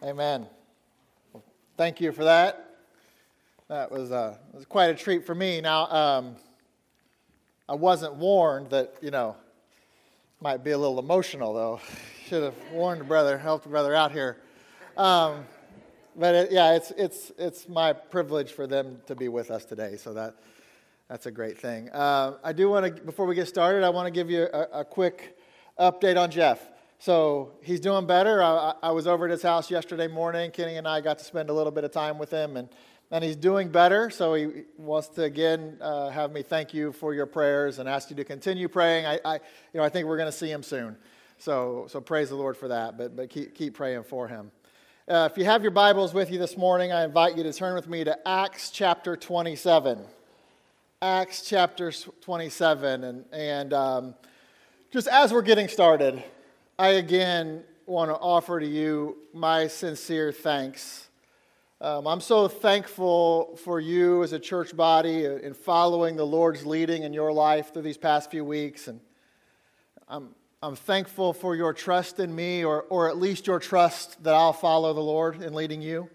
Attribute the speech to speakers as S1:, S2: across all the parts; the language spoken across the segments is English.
S1: Amen. Well, thank you for that. That was, uh, was quite a treat for me. Now, um, I wasn't warned that, you know, might be a little emotional, though. Should have warned the brother, helped the brother out here. Um, but it, yeah, it's, it's, it's my privilege for them to be with us today, so that, that's a great thing. Uh, I do want to, before we get started, I want to give you a, a quick update on Jeff. So he's doing better. I, I, was over at his house yesterday morning. Kenny and I got to spend a little bit of time with him, and, and he's doing better. So he wants to again uh, have me thank you for your prayers and ask you to continue praying. I, I you know, I think we're going to see him soon. So, so praise the Lord for that. But, but keep, keep praying for him. Uh, if you have your Bibles with you this morning, I invite you to turn with me to Acts chapter 27. Acts chapter 27. And, and um, just as we're getting started, I again want to offer to you my sincere thanks. Um, I'm so thankful for you as a church body in following the Lord's leading in your life through these past few weeks. And I'm, I'm thankful for your trust in me, or, or at least your trust that I'll follow the Lord in leading you.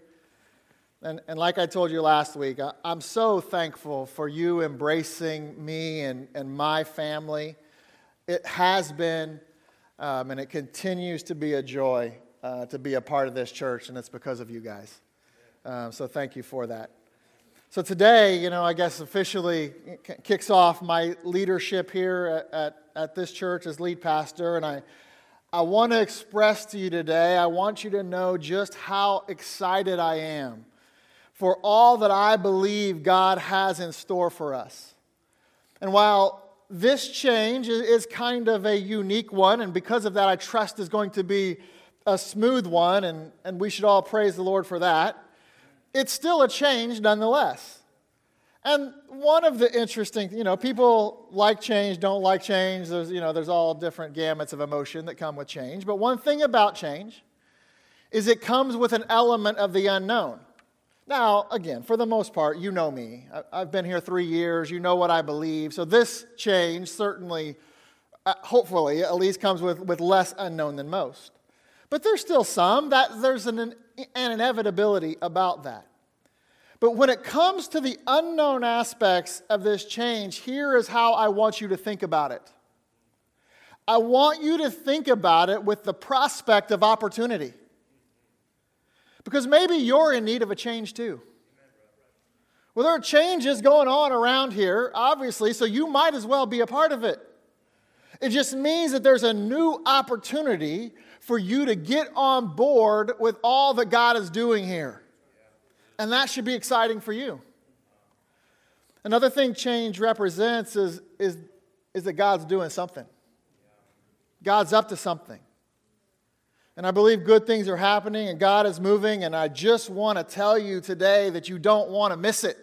S1: And, and like I told you last week, I, I'm so thankful for you embracing me and, and my family. It has been um, and it continues to be a joy uh, to be a part of this church, and it's because of you guys. Um, so thank you for that. So today, you know, I guess officially kicks off my leadership here at, at, at this church as lead pastor, and I, I want to express to you today, I want you to know just how excited I am for all that I believe God has in store for us. And while this change is kind of a unique one, and because of that, I trust is going to be a smooth one, and, and we should all praise the Lord for that. It's still a change nonetheless. And one of the interesting, you know, people like change, don't like change. There's, you know, there's all different gamuts of emotion that come with change. But one thing about change is it comes with an element of the unknown. Now, again, for the most part, you know me. I've been here three years. You know what I believe. So this change certainly, uh, hopefully, at least comes with, with less unknown than most. But there's still some that there's an, an inevitability about that. But when it comes to the unknown aspects of this change, here is how I want you to think about it. I want you to think about it with the prospect of opportunity. Because maybe you're in need of a change too. Well, there are changes going on around here, obviously, so you might as well be a part of it. It just means that there's a new opportunity for you to get on board with all that God is doing here. And that should be exciting for you. Another thing change represents is, is, is that God's doing something. God's up to something. And I believe good things are happening and God is moving. And I just want to tell you today that you don't want to miss it.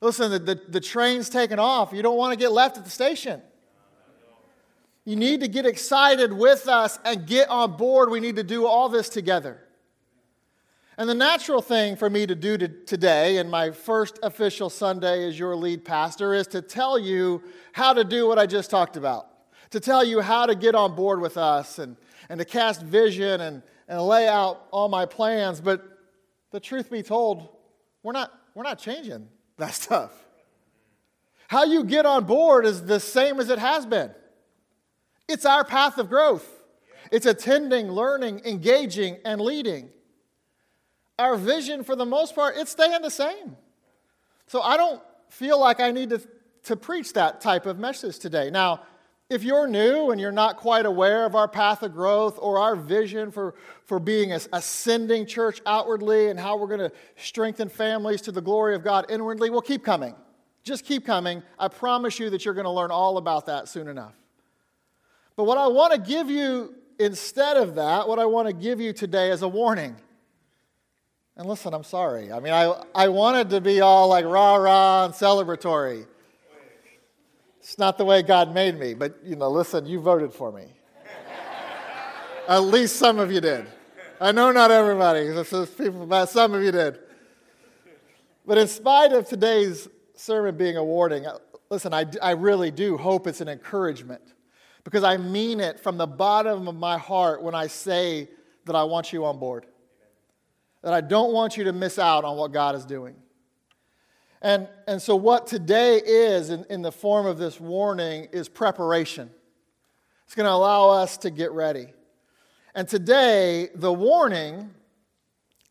S1: Listen, the, the, the train's taking off. You don't want to get left at the station. You need to get excited with us and get on board. We need to do all this together. And the natural thing for me to do to, today, in my first official Sunday as your lead pastor, is to tell you how to do what I just talked about, to tell you how to get on board with us and, and to cast vision and, and lay out all my plans. But the truth be told, we're not, we're not changing that stuff. How you get on board is the same as it has been. It's our path of growth. It's attending, learning, engaging, and leading. Our vision, for the most part, it's staying the same. So I don't feel like I need to, to preach that type of message today. Now, if you're new and you're not quite aware of our path of growth or our vision for, for being a ascending church outwardly and how we're going to strengthen families to the glory of God inwardly, well, keep coming. Just keep coming. I promise you that you're going to learn all about that soon enough. But what I want to give you instead of that, what I want to give you today is a warning. And listen, I'm sorry. I mean, I, I wanted to be all like rah rah and celebratory. It's not the way God made me, but you know, listen, you voted for me. At least some of you did. I know not everybody, this is people, but some of you did. But in spite of today's sermon being a warning, uh, listen, I, I really do hope it's an encouragement because I mean it from the bottom of my heart when I say that I want you on board. that I don't want you to miss out on what God is doing. And, and so, what today is in, in the form of this warning is preparation. It's going to allow us to get ready. And today, the warning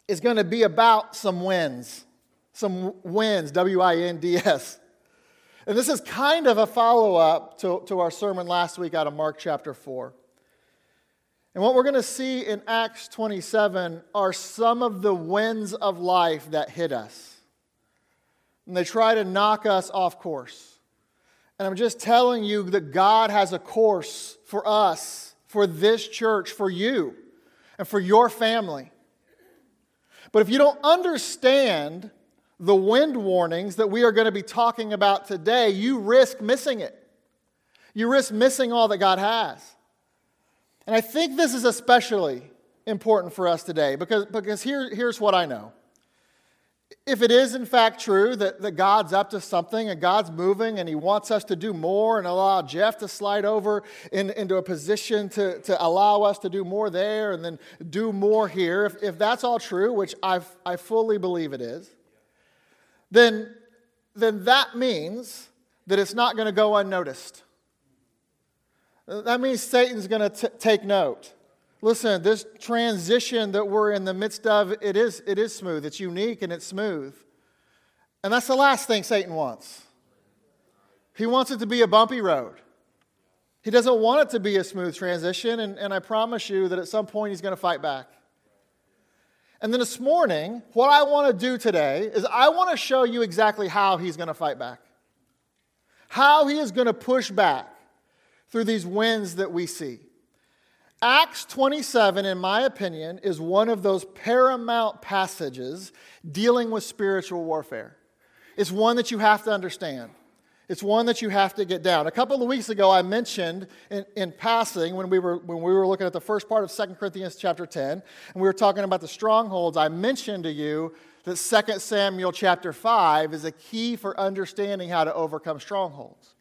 S1: is going to be about some wins. Some wins, W I N D S. And this is kind of a follow up to, to our sermon last week out of Mark chapter 4. And what we're going to see in Acts 27 are some of the winds of life that hit us. And they try to knock us off course. And I'm just telling you that God has a course for us, for this church, for you, and for your family. But if you don't understand the wind warnings that we are going to be talking about today, you risk missing it. You risk missing all that God has. And I think this is especially important for us today because, because here, here's what I know. If it is in fact true that, that God's up to something and God's moving and He wants us to do more and allow Jeff to slide over in, into a position to, to allow us to do more there and then do more here, if, if that's all true, which i I fully believe it is, then, then that means that it's not going to go unnoticed. That means Satan's going to take note. Listen, this transition that we're in the midst of, it is, it is smooth. It's unique and it's smooth. And that's the last thing Satan wants. He wants it to be a bumpy road. He doesn't want it to be a smooth transition, and, and I promise you that at some point he's going to fight back. And then this morning, what I want to do today is I want to show you exactly how he's going to fight back, how he is going to push back through these winds that we see. Acts 27, in my opinion, is one of those paramount passages dealing with spiritual warfare. It's one that you have to understand. It's one that you have to get down. A couple of weeks ago, I mentioned in, in, passing when we, were, when we were looking at the first part of 2 Corinthians chapter 10, and we were talking about the strongholds, I mentioned to you that 2 Samuel chapter 5 is a key for understanding how to overcome strongholds.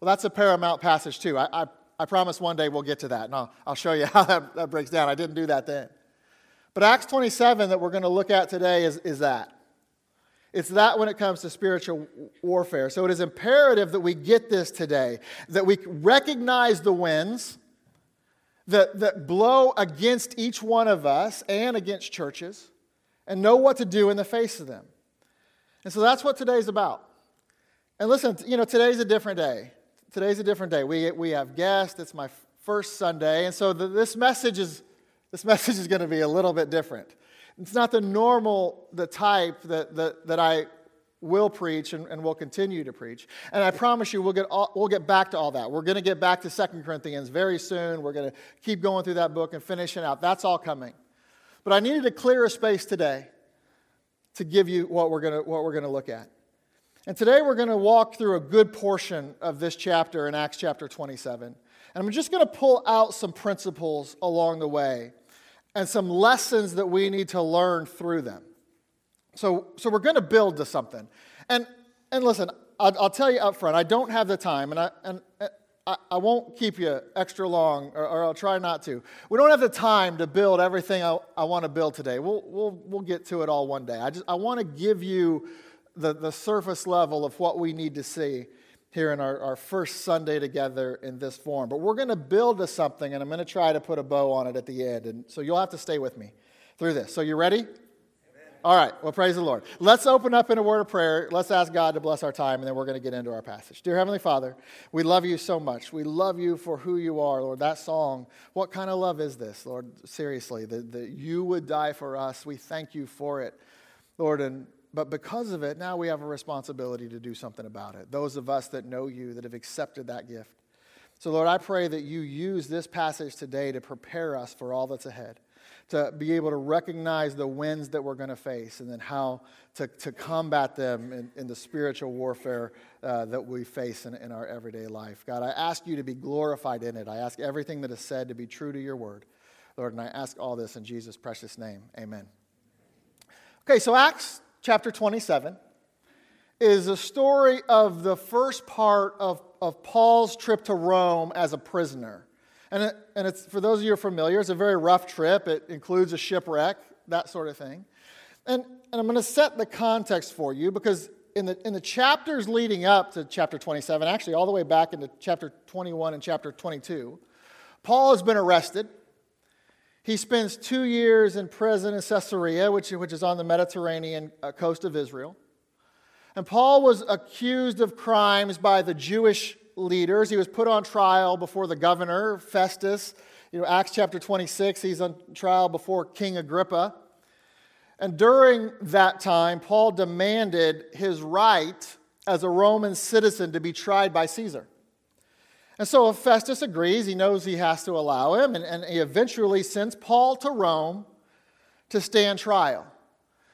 S1: Well, that's a paramount passage, too. I, I, I promise one day we'll get to that, and I'll, I'll show you how that, that breaks down. I didn't do that then. But Acts 27 that we're going to look at today is, is that. It's that when it comes to spiritual warfare. So it is imperative that we get this today, that we recognize the winds that, that blow against each one of us and against churches, and know what to do in the face of them. And so that's what today's about. And listen, you know, today's a different day. Today's a different day. We, we have guests. It's my first Sunday. And so the, this message is, this message is going to be a little bit different. It's not the normal, the type that, that, that I will preach and, and will continue to preach. And I promise you, we'll get, all, we'll get back to all that. We're going to get back to Second Corinthians very soon. We're going to keep going through that book and finishing out. That's all coming. But I needed to clear a space today to give you what we're going to, what we're going to look at. And today we're going to walk through a good portion of this chapter in Acts chapter 27. And I'm just going to pull out some principles along the way and some lessons that we need to learn through them. So, so we're going to build to something. And, and listen, I'll, I'll tell you up front, I don't have the time, and I, and I, I won't keep you extra long, or, or, I'll try not to. We don't have the time to build everything I, I want to build today. We'll, we'll, we'll get to it all one day. I, just, I want to give you the, the surface level of what we need to see here in our, our first Sunday together in this form. But we're going to build to something, and I'm going to try to put a bow on it at the end. And so you'll have to stay with me through this. So you ready? Amen. All right, well, praise the Lord. Let's open up in a word of prayer. Let's ask God to bless our time, and then we're going to get into our passage. Dear Heavenly Father, we love you so much. We love you for who you are, Lord. That song, what kind of love is this, Lord? Seriously, that, that you would die for us. We thank you for it, Lord. And but because of it, now we have a responsibility to do something about it. Those of us that know you, that have accepted that gift. So, Lord, I pray that you use this passage today to prepare us for all that's ahead, to be able to recognize the winds that we're going to face, and then how to, to combat them in, in the spiritual warfare uh, that we face in, in our everyday life. God, I ask you to be glorified in it. I ask everything that is said to be true to your word. Lord, and I ask all this in Jesus' precious name. Amen. Okay, so Acts chapter 27 is a story of the first part of, of Paul's trip to Rome as a prisoner. And, it, and it's, for those of you who are familiar, it's a very rough trip. It includes a shipwreck, that sort of thing. And, and I'm going to set the context for you because in the, in the chapters leading up to chapter 27, actually all the way back into chapter 21 and chapter 22, Paul has been arrested. He spends two years in prison in Caesarea, which, which is on the Mediterranean uh, coast of Israel. And Paul was accused of crimes by the Jewish leaders. He was put on trial before the governor, Festus. You know, Acts chapter 26, he's on trial before King Agrippa. And during that time, Paul demanded his right as a Roman citizen to be tried by Caesar. And so if Festus agrees, he knows he has to allow him, and, and he eventually sends Paul to Rome to stand trial.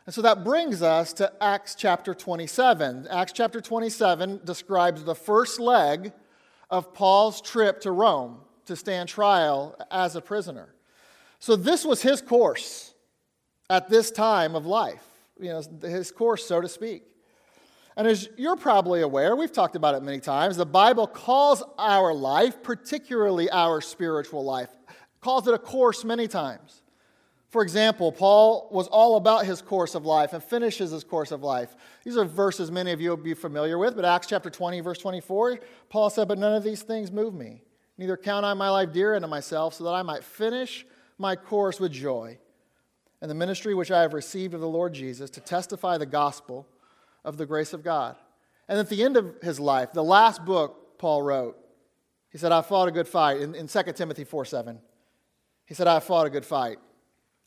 S1: And so that brings us to Acts chapter 27. Acts chapter 27 describes the first leg of Paul's trip to Rome to stand trial as a prisoner. So this was his course at this time of life, you know, his course, so to speak. And as you're probably aware, we've talked about it many times, the Bible calls our life, particularly our spiritual life, calls it a course many times. For example, Paul was all about his course of life and finishes his course of life. These are verses many of you will be familiar with, but Acts chapter 20, verse 24, Paul said, But none of these things move me. Neither count I my life dear unto myself, so that I might finish my course with joy and the ministry which I have received of the Lord Jesus to testify the gospel of the grace of God. And at the end of his life, the last book Paul wrote, he said, I fought a good fight. In, in 2 Timothy 4 7, he said, I fought a good fight.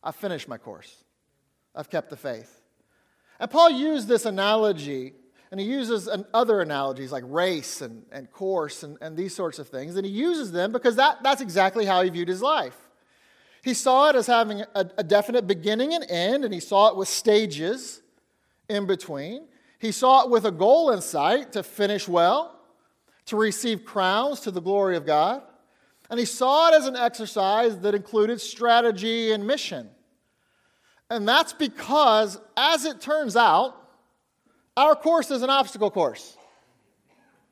S1: I finished my course. I've kept the faith. And Paul used this analogy, and he uses an, other analogies like race and, and course and, and these sorts of things. And he uses them because that, that's exactly how he viewed his life. He saw it as having a, a definite beginning and end, and he saw it with stages in between. He saw it with a goal in sight to finish well, to receive crowns to the glory of God. And he saw it as an exercise that included strategy and mission. And that's because, as it turns out, our course is an obstacle course.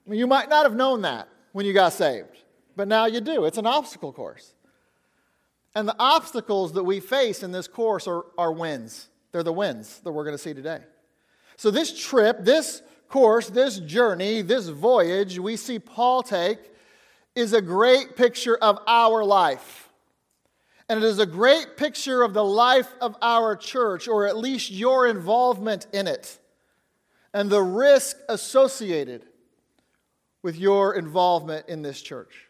S1: I mean, you might not have known that when you got saved, but now you do. It's an obstacle course. And the obstacles that we face in this course are, are wins. They're the wins that we're going to see today. So, this trip, this course, this journey, this voyage we see Paul take is a great picture of our life. And it is a great picture of the life of our church, or at least your involvement in it, and the risk associated with your involvement in this church.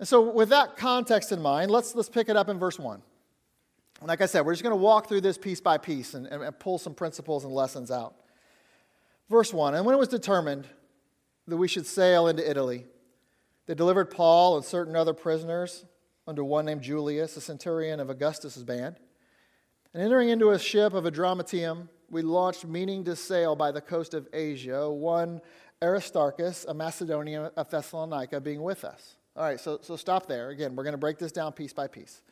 S1: And so, with that context in mind, let's, let's pick it up in verse 1. Like I said, we're just going to walk through this piece by piece and, and, and pull some principles and lessons out. Verse 1 And when it was determined that we should sail into Italy, they delivered Paul and certain other prisoners under one named Julius, a centurion of Augustus's band. And entering into a ship of Adramyttium, we launched, meaning to sail by the coast of Asia, one Aristarchus, a Macedonian of Thessalonica, being with us. All right, so, so stop there. Again, we're going to break this down piece by piece.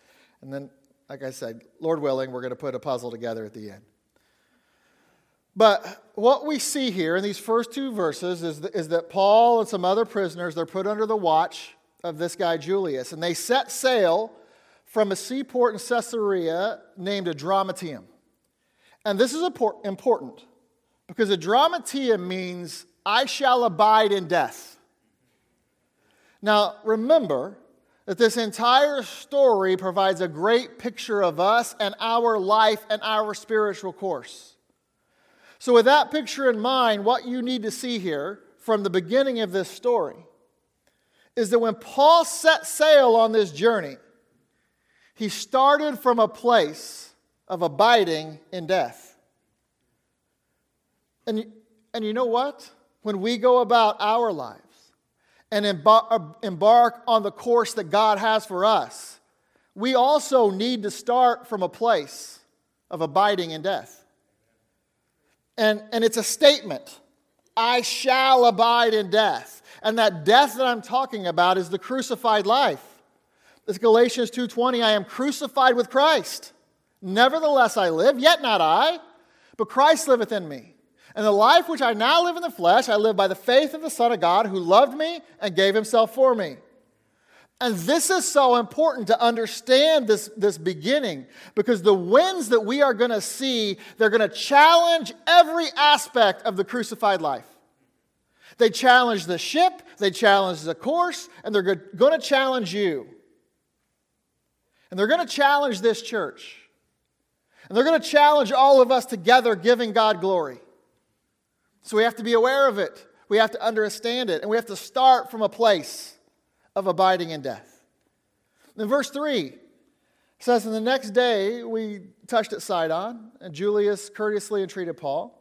S1: And then, like I said, Lord willing, we're going to put a puzzle together at the end. But what we see here in these first two verses is, that, is that Paul and some other prisoners, they're put under the watch of this guy Julius. And they set sail from a seaport in Caesarea named Adramyttium. And this is important because Adramyttium means I shall abide in death. Now, remember that this entire story provides a great picture of us and our life and our spiritual course. So, with that picture in mind, what you need to see here from the beginning of this story is that when Paul set sail on this journey, he started from a place of abiding in death. And, and you know what? When we go about our lives, and uh, embark on the course that God has for us, we also need to start from a place of abiding in death. And, and it's a statement I shall abide in death. And that death that I'm talking about is the crucified life. This Galatians 2:20, I am crucified with Christ. Nevertheless I live, yet not I, but Christ liveth in me. And the life which I now live in the flesh, I live by the faith of the Son of God who loved me and gave himself for me. And this is so important to understand this, this beginning because the winds that we are going to see, they're going to challenge every aspect of the crucified life. They challenge the ship, they challenge the course, and they're going to challenge you. And they're going to challenge this church. And they're going to challenge all of us together giving God glory. So we have to be aware of it. We have to understand it. And we have to start from a place of abiding in death. In verse 3, says, And the next day we touched at Sidon, and Julius courteously entreated Paul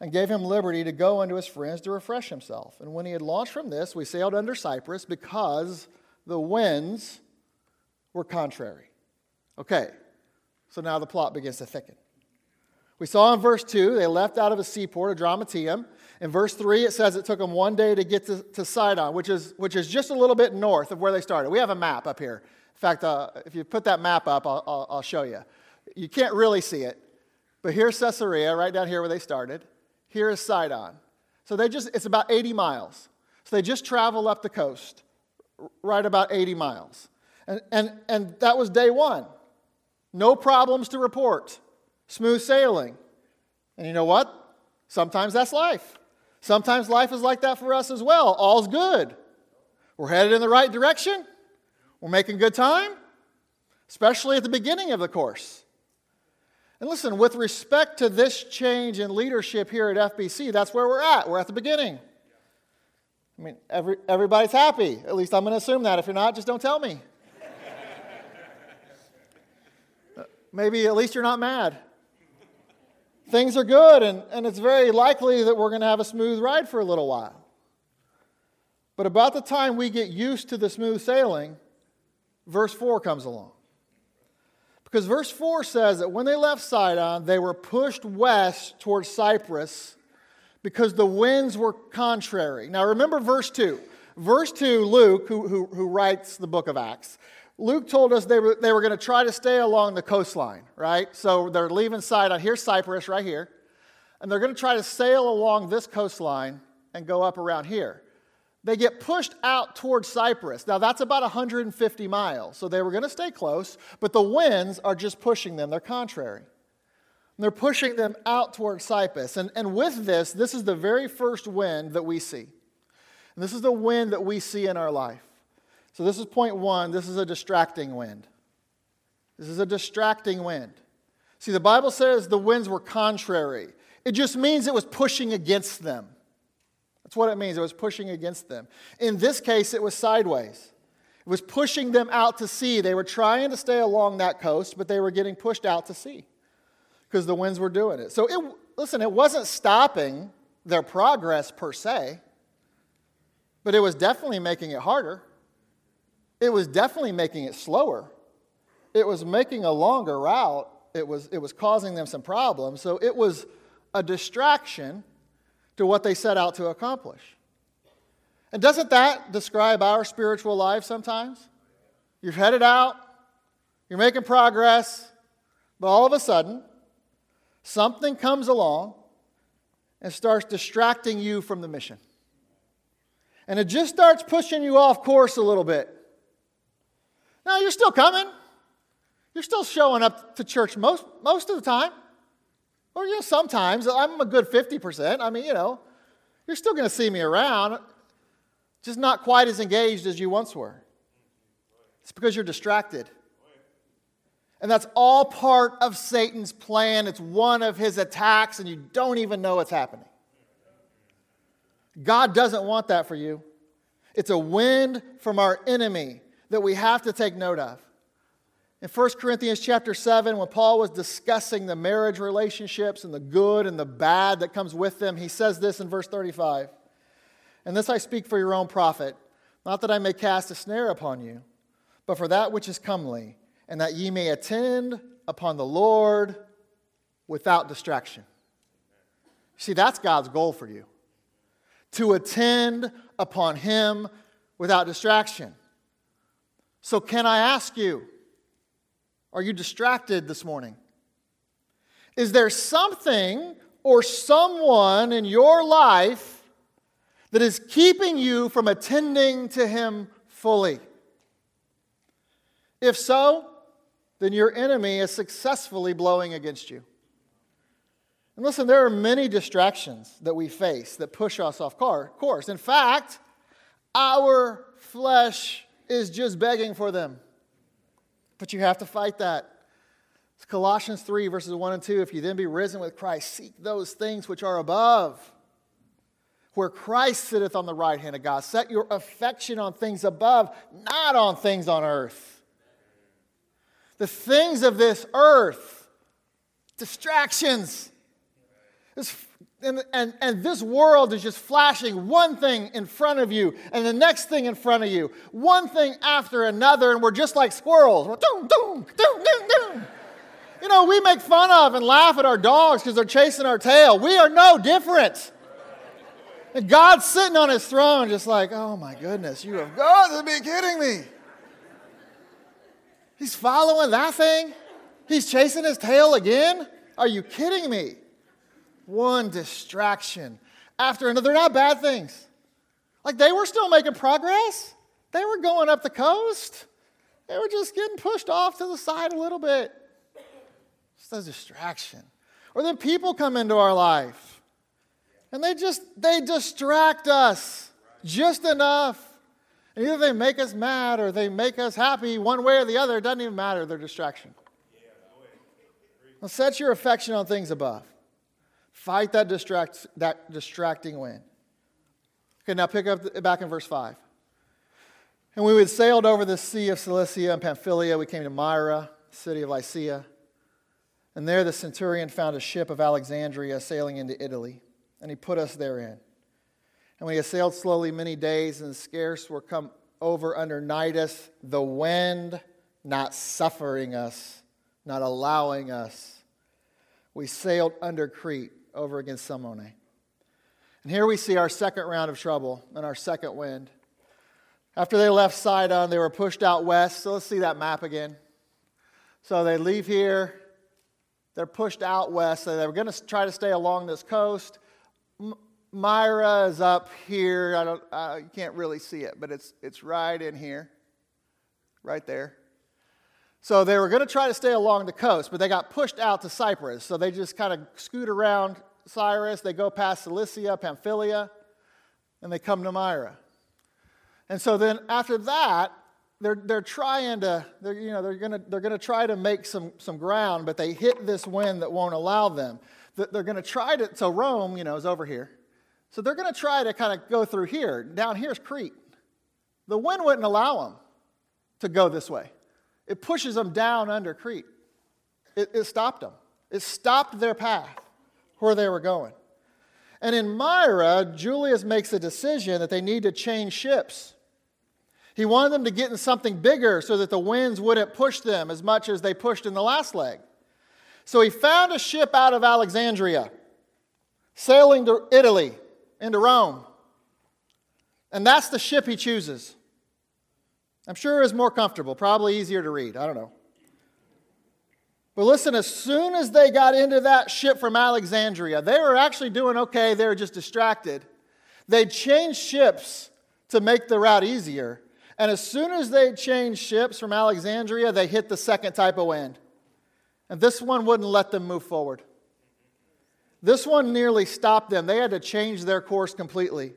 S1: and gave him liberty to go unto his friends to refresh himself. And when he had launched from this, we sailed under Cyprus because the winds were contrary. Okay, so now the plot begins to thicken. We saw in verse 2, they left out of a seaport, Adramyttium. In verse 3, it says it took them one day to get to, to Sidon, which is, which is just a little bit north of where they started. We have a map up here. In fact, uh, if you put that map up, I'll, I'll, I'll show you. You can't really see it, but here's Caesarea, right down here where they started. Here is Sidon. So they just, it's about 80 miles. So they just travel up the coast, right about 80 miles. And, and, and that was day one. No problems to report. Smooth sailing. And you know what? Sometimes that's life. Sometimes life is like that for us as well. All's good. We're headed in the right direction. We're making good time, especially at the beginning of the course. And listen, with respect to this change in leadership here at FBC, that's where we're at. We're at the beginning. I mean, every, everybody's happy. At least I'm going to assume that. If you're not, just don't tell me. Maybe at least you're not mad. Things are good, and, and it's very likely that we're going to have a smooth ride for a little while. But about the time we get used to the smooth sailing, verse 4 comes along. Because verse 4 says that when they left Sidon, they were pushed west towards Cyprus because the winds were contrary. Now remember verse 2. Verse 2, Luke, who, who, who writes the book of Acts, Luke told us they were, they were going to try to stay along the coastline, right? So they're leaving Sidon. Here's Cyprus right here. And they're going to try to sail along this coastline and go up around here. They get pushed out towards Cyprus. Now, that's about 150 miles. So they were going to stay close, but the winds are just pushing them. They're contrary. And they're pushing them out towards Cyprus. And, and with this, this is the very first wind that we see. And this is the wind that we see in our life. So, this is point one. This is a distracting wind. This is a distracting wind. See, the Bible says the winds were contrary, it just means it was pushing against them. That's what it means. It was pushing against them. In this case, it was sideways. It was pushing them out to sea. They were trying to stay along that coast, but they were getting pushed out to sea because the winds were doing it. So, it, listen, it wasn't stopping their progress per se, but it was definitely making it harder. It was definitely making it slower. It was making a longer route. It was, it was causing them some problems. So it was a distraction to what they set out to accomplish. And doesn't that describe our spiritual life sometimes? You're headed out, you're making progress, but all of a sudden, something comes along and starts distracting you from the mission. And it just starts pushing you off course a little bit. No, you're still coming. You're still showing up to church most, most of the time. Or, you know, sometimes. I'm a good 50%. I mean, you know, you're still going to see me around, just not quite as engaged as you once were. It's because you're distracted. And that's all part of Satan's plan. It's one of his attacks, and you don't even know it's happening. God doesn't want that for you. It's a wind from our enemy that we have to take note of. In 1 Corinthians chapter 7, when Paul was discussing the marriage relationships and the good and the bad that comes with them, he says this in verse 35 And this I speak for your own profit, not that I may cast a snare upon you, but for that which is comely, and that ye may attend upon the Lord without distraction. See, that's God's goal for you to attend upon Him without distraction. So, can I ask you, are you distracted this morning? Is there something or someone in your life that is keeping you from attending to Him fully? If so, then your enemy is successfully blowing against you. And listen, there are many distractions that we face that push us off course. In fact, our flesh is just begging for them. But you have to fight that. It's Colossians 3, verses 1 and 2. If you then be risen with Christ, seek those things which are above, where Christ sitteth on the right hand of God. Set your affection on things above, not on things on earth. The things of this earth, distractions. And, and, and this world is just flashing one thing in front of you and the next thing in front of you, one thing after another, and we're just like squirrels. Doom, doom, doom. You know, we make fun of and laugh at our dogs because they're chasing our tail. We are no different. And God's sitting on his throne, just like, oh my goodness, you have got to be kidding me. He's following that thing? He's chasing his tail again? Are you kidding me? One distraction after another. They're not bad things. Like they were still making progress. They were going up the coast. They were just getting pushed off to the side a little bit. Just a distraction. Or then people come into our life and they just they distract us just enough. And either they make us mad or they make us happy, one way or the other. It doesn't even matter. They're distraction. Well, set your affection on things above. Fight that, distract, that distracting wind. Okay, now pick up back in verse 5. And we had sailed over the sea of Cilicia and Pamphylia. We came to Myra, city of Lycia. And there the centurion found a ship of Alexandria sailing into Italy, and he put us therein. And we had sailed slowly many days, and scarce were come over under Cnidus, the wind not suffering us, not allowing us. We sailed under Crete over against Salmone. And here we see our second round of trouble and our second wind. After they left Sidon, they were pushed out west. So let's see that map again. So they leave here, they're pushed out west. So they were going to try to stay along this coast. Myra is up here. I don't, uh, you can't really see it, but it's, it's right in here, right there. So they were going to try to stay along the coast, but they got pushed out to Cyprus. So they just kind of scoot around Cyprus. They go past Cilicia, Pamphylia, and they come to Myra. And so then after that, they're, they're trying to, they're, you know, they're going to they're gonna try to make some, some ground, but they hit this wind that won't allow them. They're going to try to, so Rome, you know, is over here. So they're going to try to kind of go through here. Down here's Crete. The wind wouldn't allow them to go this way it pushes them down under Crete. It, it stopped them, it stopped their path where they were going. And in Myra, Julius makes a decision that they need to change ships. He wanted them to get in something bigger so that the winds wouldn't push them as much as they pushed in the last leg. So he found a ship out of Alexandria, sailing to Italy, into Rome. And that's the ship he chooses. I'm sure is more comfortable, probably easier to read. I don't know. But listen, as soon as they got into that ship from Alexandria, they were actually doing okay. They were just distracted. They changed ships to make the route easier. And as soon as they changed ships from Alexandria, they hit the second type of wind. And this one wouldn't let them move forward. This one nearly stopped them. They had to change their course completely.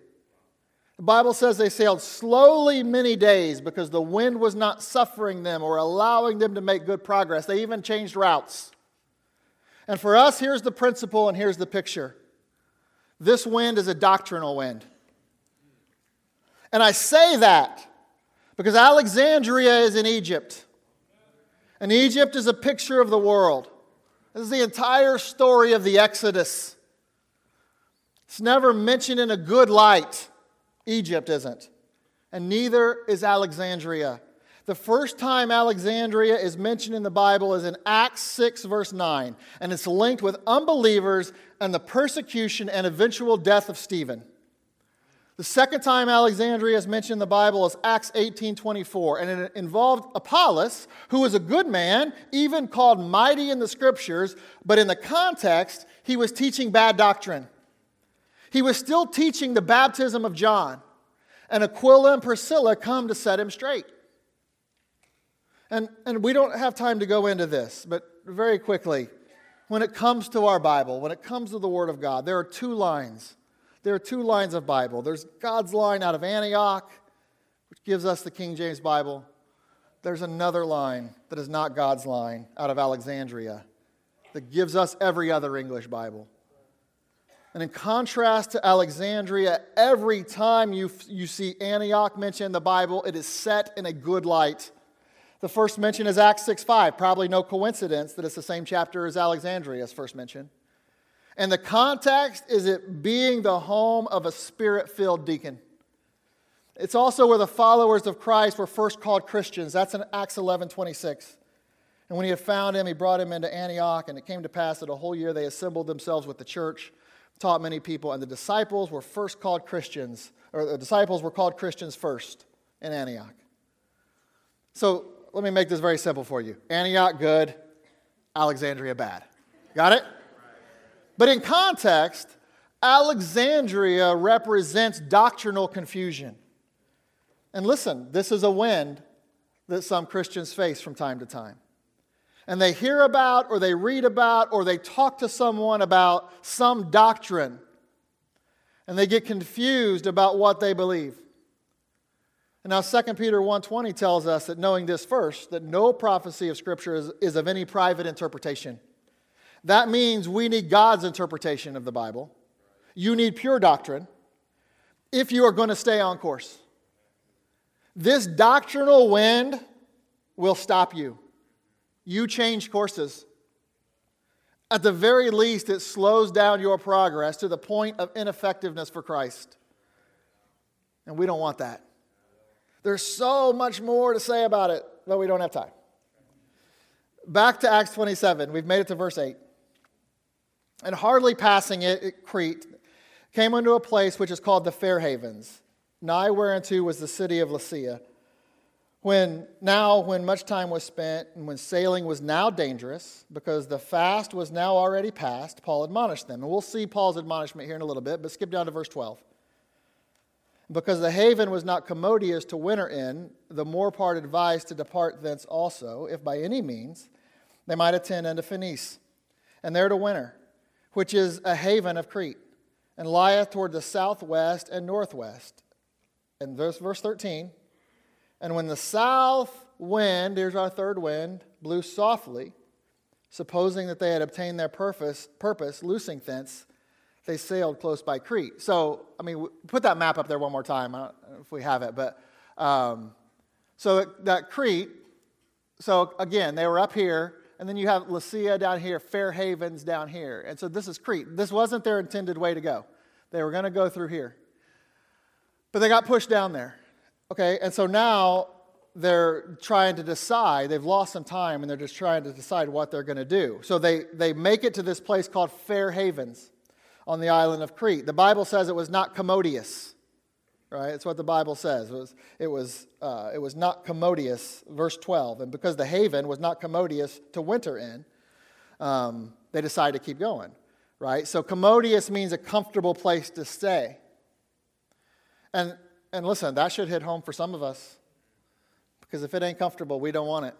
S1: The Bible says they sailed slowly many days because the wind was not suffering them or allowing them to make good progress. They even changed routes. And for us, here's the principle and here's the picture this wind is a doctrinal wind. And I say that because Alexandria is in Egypt. And Egypt is a picture of the world. This is the entire story of the Exodus. It's never mentioned in a good light. Egypt isn't. And neither is Alexandria. The first time Alexandria is mentioned in the Bible is in Acts 6, verse 9, and it's linked with unbelievers and the persecution and eventual death of Stephen. The second time Alexandria is mentioned in the Bible is Acts 18:24, and it involved Apollos, who was a good man, even called mighty in the scriptures, but in the context, he was teaching bad doctrine. He was still teaching the baptism of John, and Aquila and Priscilla come to set him straight. And, and we don't have time to go into this, but very quickly, when it comes to our Bible, when it comes to the Word of God, there are two lines. There are two lines of Bible. There's God's line out of Antioch, which gives us the King James Bible. There's another line that is not God's line out of Alexandria that gives us every other English Bible. And in contrast to Alexandria, every time you, you see Antioch mentioned in the Bible, it is set in a good light. The first mention is Acts 6 5. Probably no coincidence that it's the same chapter as Alexandria's first mention. And the context is it being the home of a spirit filled deacon. It's also where the followers of Christ were first called Christians. That's in Acts 11 26. And when he had found him, he brought him into Antioch, and it came to pass that a whole year they assembled themselves with the church, taught many people, and the disciples were first called Christians, or the disciples were called Christians first in Antioch. So let me make this very simple for you Antioch, good, Alexandria, bad. Got it? But in context, Alexandria represents doctrinal confusion. And listen, this is a wind that some Christians face from time to time. And they hear about, or they read about, or they talk to someone about some doctrine, and they get confused about what they believe. And now 2 Peter 1.20 tells us that knowing this first, that no prophecy of Scripture is, is of any private interpretation. That means we need God's interpretation of the Bible. You need pure doctrine if you are going to stay on course. This doctrinal wind will stop you. You change courses. At the very least, it slows down your progress to the point of ineffectiveness for Christ. And we don't want that. There's so much more to say about it, but we don't have time. Back to Acts 27. We've made it to verse 8. And hardly passing it, Crete, came unto a place which is called the Fair Havens, nigh whereunto was the city of Lasea. When now, when much time was spent, and when sailing was now dangerous, because the fast was now already past, Paul admonished them. And we'll see Paul's admonishment here in a little bit, but skip down to verse 12. Because the haven was not commodious to winter in, the more part advised to depart thence also, if by any means they might attend unto Phoenice, and there to winter, which is a haven of Crete, and lieth toward the southwest and northwest. And verse, verse 13, and when the south wind, here's our third wind, blew softly, supposing that they had obtained their purpose, purpose loosing thence, they sailed close by Crete. So, I mean, put that map up there one more time. If we have it, but um, so that Crete. So again, they were up here, and then you have Lasea down here, Fair Havens down here, and so this is Crete. This wasn't their intended way to go. They were going to go through here, but they got pushed down there. Okay, and so now they're trying to decide. They've lost some time, and they're just trying to decide what they're going to do. So they they make it to this place called Fair Havens on the island of Crete. The Bible says it was not commodious, right? It's what the Bible says. It was, it was, uh, it was not commodious, verse 12. And because the haven was not commodious to winter in, um, they decided to keep going, right? So commodious means a comfortable place to stay. And, and listen, that should hit home for some of us. Because if it ain't comfortable, we don't want it.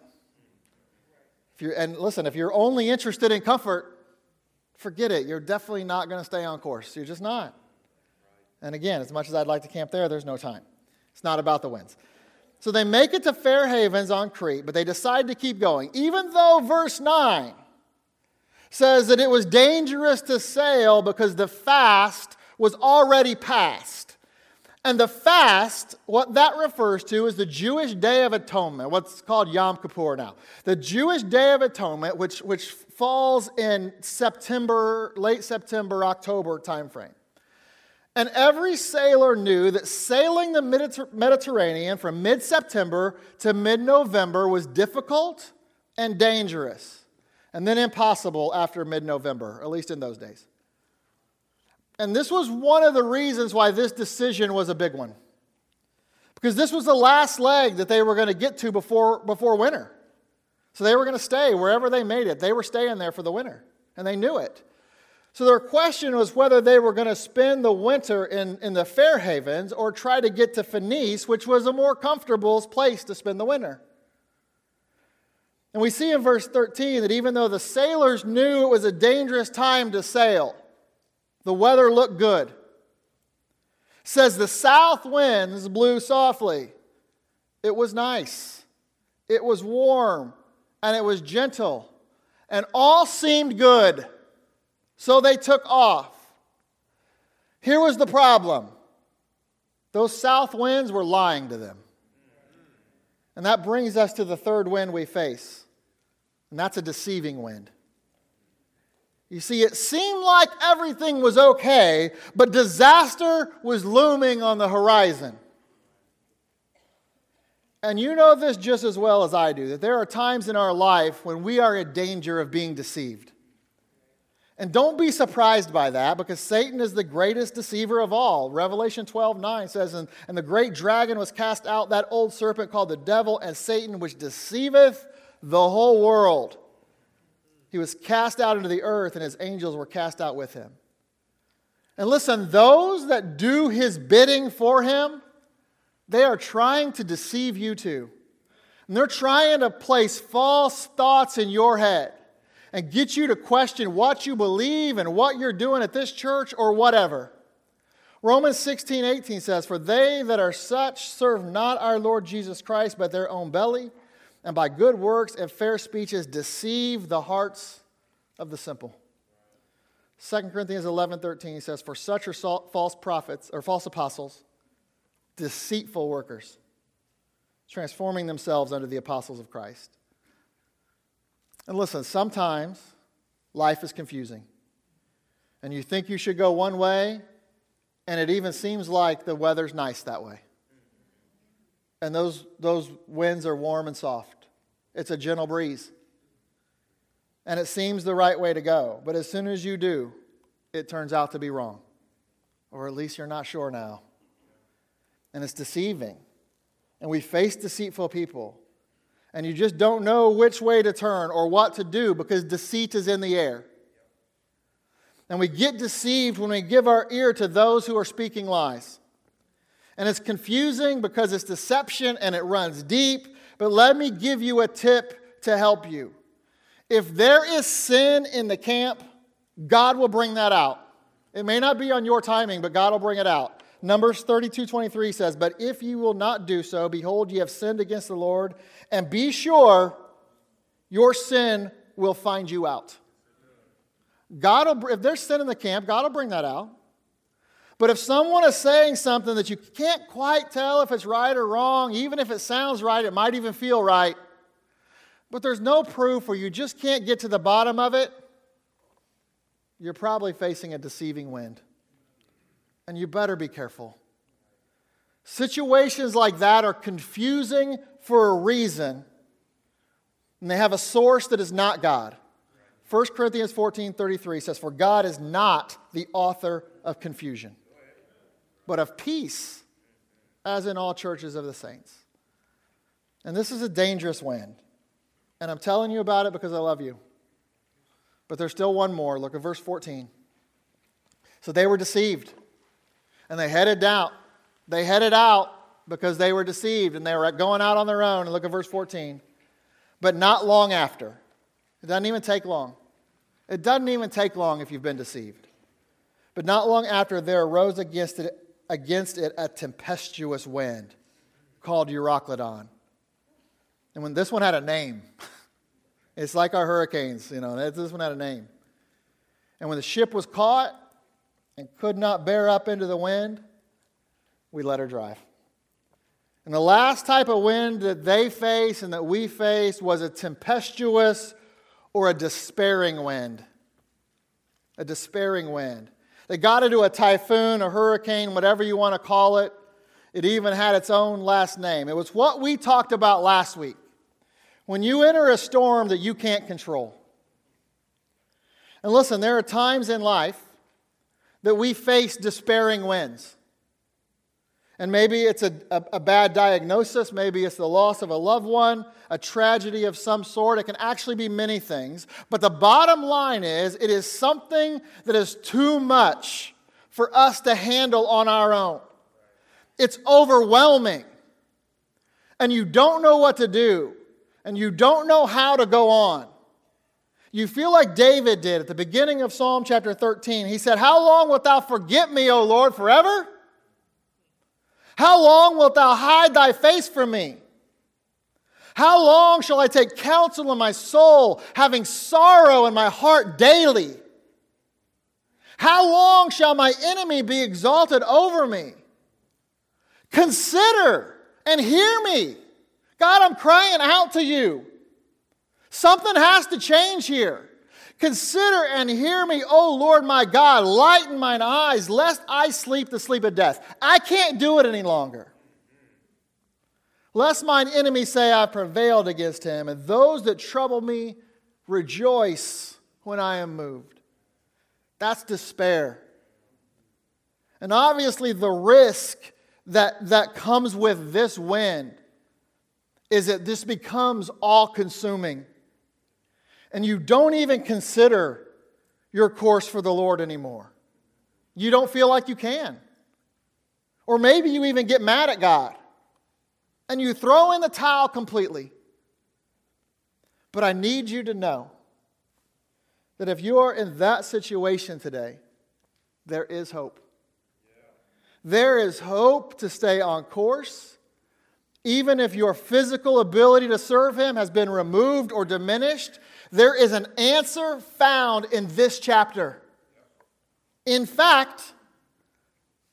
S1: If you're, and listen, if you're only interested in comfort, forget it. You're definitely not going to stay on course. You're just not. And again, as much as I'd like to camp there, there's no time. It's not about the winds. So they make it to Fair Havens on Crete, but they decide to keep going, even though verse 9 says that it was dangerous to sail because the fast was already past. And the fast, what that refers to is the Jewish Day of Atonement, what's called Yom Kippur now. The Jewish Day of Atonement, which, which falls in September, late September, October timeframe. And every sailor knew that sailing the Mediterranean from mid September to mid November was difficult and dangerous, and then impossible after mid November, at least in those days. And this was one of the reasons why this decision was a big one. Because this was the last leg that they were going to get to before, before winter. So they were going to stay wherever they made it. They were staying there for the winter, and they knew it. So their question was whether they were going to spend the winter in, in the Fair Havens or try to get to Phoenice, which was a more comfortable place to spend the winter. And we see in verse 13 that even though the sailors knew it was a dangerous time to sail, the weather looked good. says the south winds blew softly. It was nice. It was warm and it was gentle. And all seemed good. So they took off. Here was the problem those south winds were lying to them. And that brings us to the third wind we face, and that's a deceiving wind. You see, it seemed like everything was okay, but disaster was looming on the horizon. And you know this just as well as I do that there are times in our life when we are in danger of being deceived. And don't be surprised by that because Satan is the greatest deceiver of all. Revelation 12 9 says, and, and the great dragon was cast out, that old serpent called the devil and Satan, which deceiveth the whole world. He was cast out into the earth, and his angels were cast out with him. And listen, those that do his bidding for him, they are trying to deceive you too. And they're trying to place false thoughts in your head and get you to question what you believe and what you're doing at this church or whatever. Romans 16, 18 says, For they that are such serve not our Lord Jesus Christ, but their own belly, and by good works and fair speeches deceive the hearts of the simple. 2 Corinthians 11, 13 says, For such are false prophets or false apostles, deceitful workers, transforming themselves under the apostles of Christ. And listen, sometimes life is confusing. And you think you should go one way, and it even seems like the weather's nice that way. And those, those winds are warm and soft. It's a gentle breeze. And it seems the right way to go. But as soon as you do, it turns out to be wrong. Or at least you're not sure now. And it's deceiving. And we face deceitful people and you just don't know which way to turn or what to do because deceit is in the air. And we get deceived when we give our ear to those who are speaking lies. And it's confusing because it's deception and it runs deep. But let me give you a tip to help you. If there is sin in the camp, God will bring that out. It may not be on your timing, but God will bring it out. Numbers 32 23 says, But if you will not do so, behold, ye have sinned against the Lord, and be sure your sin will find you out. God will, if there's sin in the camp, God will bring that out. But if someone is saying something that you can't quite tell if it's right or wrong, even if it sounds right, it might even feel right, but there's no proof or you just can't get to the bottom of it, you're probably facing a deceiving wind and you better be careful. Situations like that are confusing for a reason, and they have a source that is not God. 1 Corinthians 14 33 says, For God is not the author of confusion, but of peace, as in all churches of the saints. And this is a dangerous wind. And I'm telling you about it because I love you. But there's still one more. Look at verse 14. So they were deceived and they headed out. They headed out because they were deceived and they were going out on their own. And look at verse 14. But not long after, it doesn't even take long. It doesn't even take long if you've been deceived. But not long after, there arose against it, against it a tempestuous wind called Euroclydon. And when this one had a name, it's like our hurricanes, you know, this one had a name. And when the ship was caught, and could not bear up into the wind, we let her drive. And the last type of wind that they faced and that we faced was a tempestuous or a despairing wind. A despairing wind. They got into a typhoon, a hurricane, whatever you want to call it. It even had its own last name. It was what we talked about last week. When you enter a storm that you can't control. And listen, there are times in life that we face despairing winds. And maybe it's a, a, a, bad diagnosis, maybe it's the loss of a loved one, a tragedy of some sort. It can actually be many things. But the bottom line is it is something that is too much for us to handle on our own. It's overwhelming. And you don't know what to do. and you don't know how to go on. You feel like David did at the beginning of Psalm chapter 13. He said, How long wilt thou forget me, O Lord, forever? How long wilt thou hide thy face from me? How long shall I take counsel in my soul, having sorrow in my heart daily? How long shall my enemy be exalted over me? Consider and hear me. God, I'm crying out to you. Something has to change here. Consider and hear me, O Lord my God. Lighten mine eyes, lest I sleep the sleep of death. I can't do it any longer. Lest mine enemies say I prevailed against him, and those that trouble me rejoice when I am moved. That's despair. And obviously, the risk that, that comes with this wind is that this becomes all consuming and you don't even consider your course for the Lord anymore. You don't feel like you can. Or maybe you even get mad at God and you throw in the towel completely. But I need you to know that if you are in that situation today, there is hope. There is hope to stay on course. Even if your physical ability to serve Him has been removed or diminished, there is an answer found in this chapter. In fact,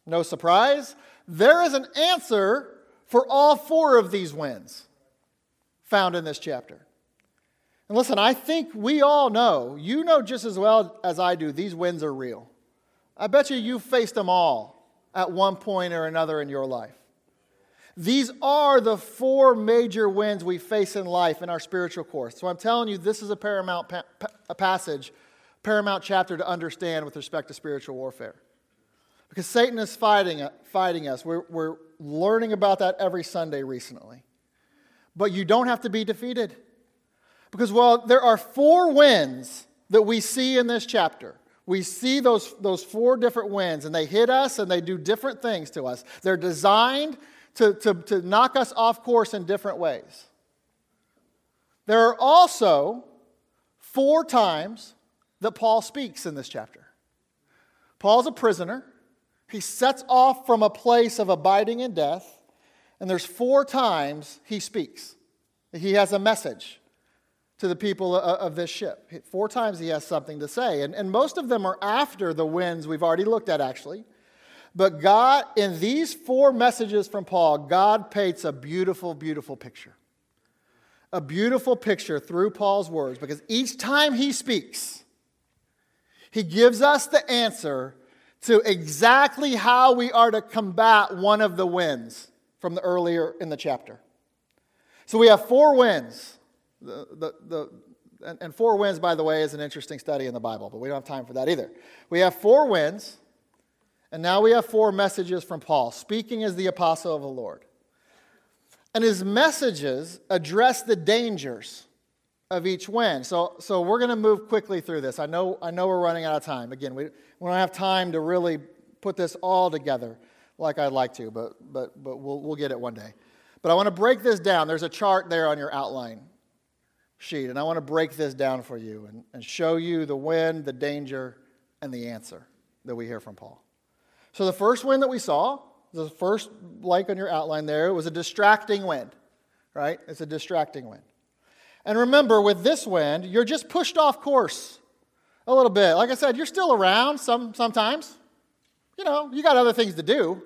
S1: no surprise, there is an answer for all four of these wins found in this chapter. And listen, I think we all know, you know just as well as I do, these wins are real. I bet you you've faced them all at one point or another in your life. These are the four major winds we face in life in our spiritual course. So I'm telling you, this is a paramount pa- passage, paramount chapter to understand with respect to spiritual warfare. Because Satan is fighting, uh, fighting us. We're, we're learning about that every Sunday recently. But you don't have to be defeated. Because, well, there are four winds that we see in this chapter. We see those, those four different winds, and they hit us and they do different things to us. They're designed to, to, to knock us off course in different ways. There are also four times that Paul speaks in this chapter. Paul's a prisoner. He sets off from a place of abiding in death, and there's four times he speaks. He has a message to the people of this ship. Four times he has something to say, and, and most of them are after the winds we've already looked at, actually. But God, in these four messages from Paul, God paints a beautiful, beautiful picture. A beautiful picture through Paul's words because each time he speaks, he gives us the answer to exactly how we are to combat one of the winds from the earlier in the chapter. So we have four winds. The, the, the, and, and four winds, by the way, is an interesting study in the Bible, but we don't have time for that either. We have four winds and now we have four messages from Paul, speaking as the apostle of the Lord. And his messages address the dangers of each wind. So, so we're going to move quickly through this. I know, I know we're running out of time. Again, we, we don't have time to really put this all together like I'd like to, but, but, but we'll, we'll get it one day. But I want to break this down. There's a chart there on your outline sheet, and I want to break this down for you and, and show you the wind, the danger, and the answer that we hear from Paul. So the first wind that we saw, the first like on your outline there, was a distracting wind, right? It's a distracting wind. And remember, with this wind, you're just pushed off course a little bit. Like I said, you're still around some, sometimes. You know, you got other things to do.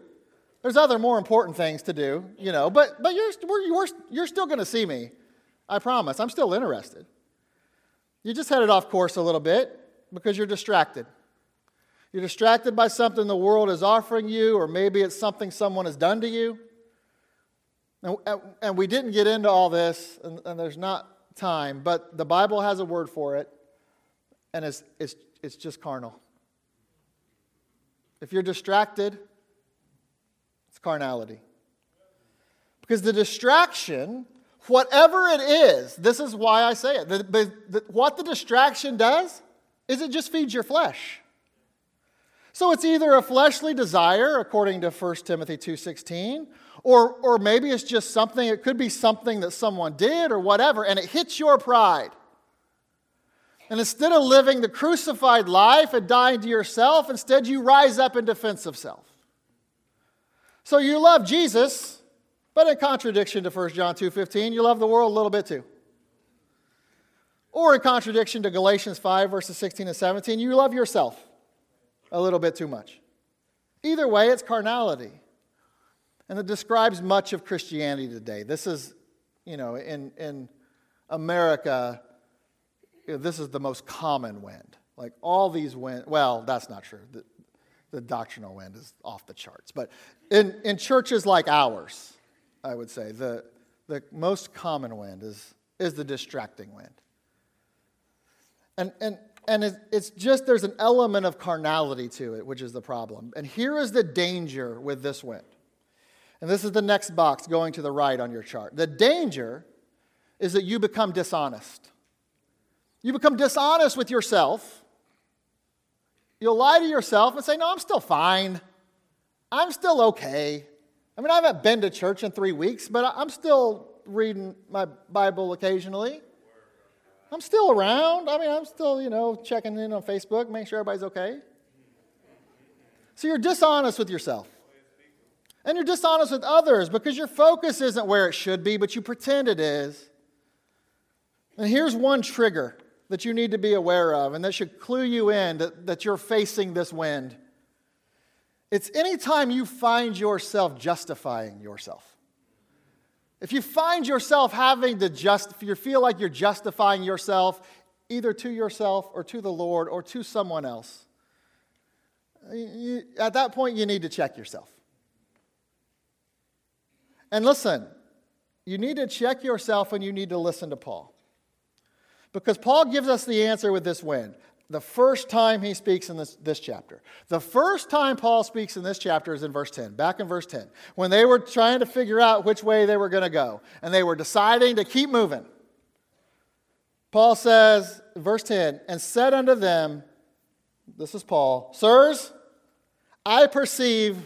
S1: There's other more important things to do, you know, but, but you're, you're, you're still going to see me. I promise. I'm still interested. You just headed off course a little bit because you're distracted. You're distracted by something the world is offering you, or maybe it's something someone has done to you. And, and we didn't get into all this, and, and there's not time, but the Bible has a word for it, and it's, it's, it's just carnal. If you're distracted, it's carnality. Because the distraction, whatever it is, this is why I say it. The, the, the, what the distraction does is it just feeds your flesh. So it's either a fleshly desire according to 1 Timothy 2:16 Or, or maybe it's just something, it could be something that someone did or whatever, and it hits your pride. And instead of living the crucified life and dying to yourself, instead you rise up in defense of self. So you love Jesus, but in contradiction to 1 John 2:15, you love the world a little bit too. Or in contradiction to Galatians 5 verses 16 and 17, you love yourself a little bit too much. Either way, it's carnality. And it describes much of Christianity today. This is, you know, in, in America, this is the most common wind. Like all these wind, well, that's not true. The, the doctrinal wind is off the charts. But in, in churches like ours, I would say, the, the most common wind is, is the distracting wind. And, and, and it's just there's an element of carnality to it, which is the problem. And here is the danger with this wind. And this is the next box going to the right on your chart. The danger is that you become dishonest. You become dishonest with yourself. You'll lie to yourself and say, No, I'm still fine. I'm still okay. I mean, I haven't been to church in three weeks, but I'm still reading my Bible occasionally. I'm still around. I mean, I'm still, you know, checking in on Facebook, making sure everybody's okay. So you're dishonest with yourself. And you're dishonest with others because your focus isn't where it should be, but you pretend it is. And here's one trigger that you need to be aware of, and that should clue you in that, that you're facing this wind. It's anytime you find yourself justifying yourself. If you find yourself having to just, if you feel like you're justifying yourself either to yourself or to the Lord or to someone else, you, at that point you need to check yourself. And listen, you need to check yourself and you need to listen to Paul. Because Paul gives us the answer with this wind. The first time he speaks in this, this chapter. The first time Paul speaks in this chapter is in verse 10, back in verse 10, when they were trying to figure out which way they were going to go, and they were deciding to keep moving. Paul says, verse 10, and said unto them, This is Paul, Sirs, I perceive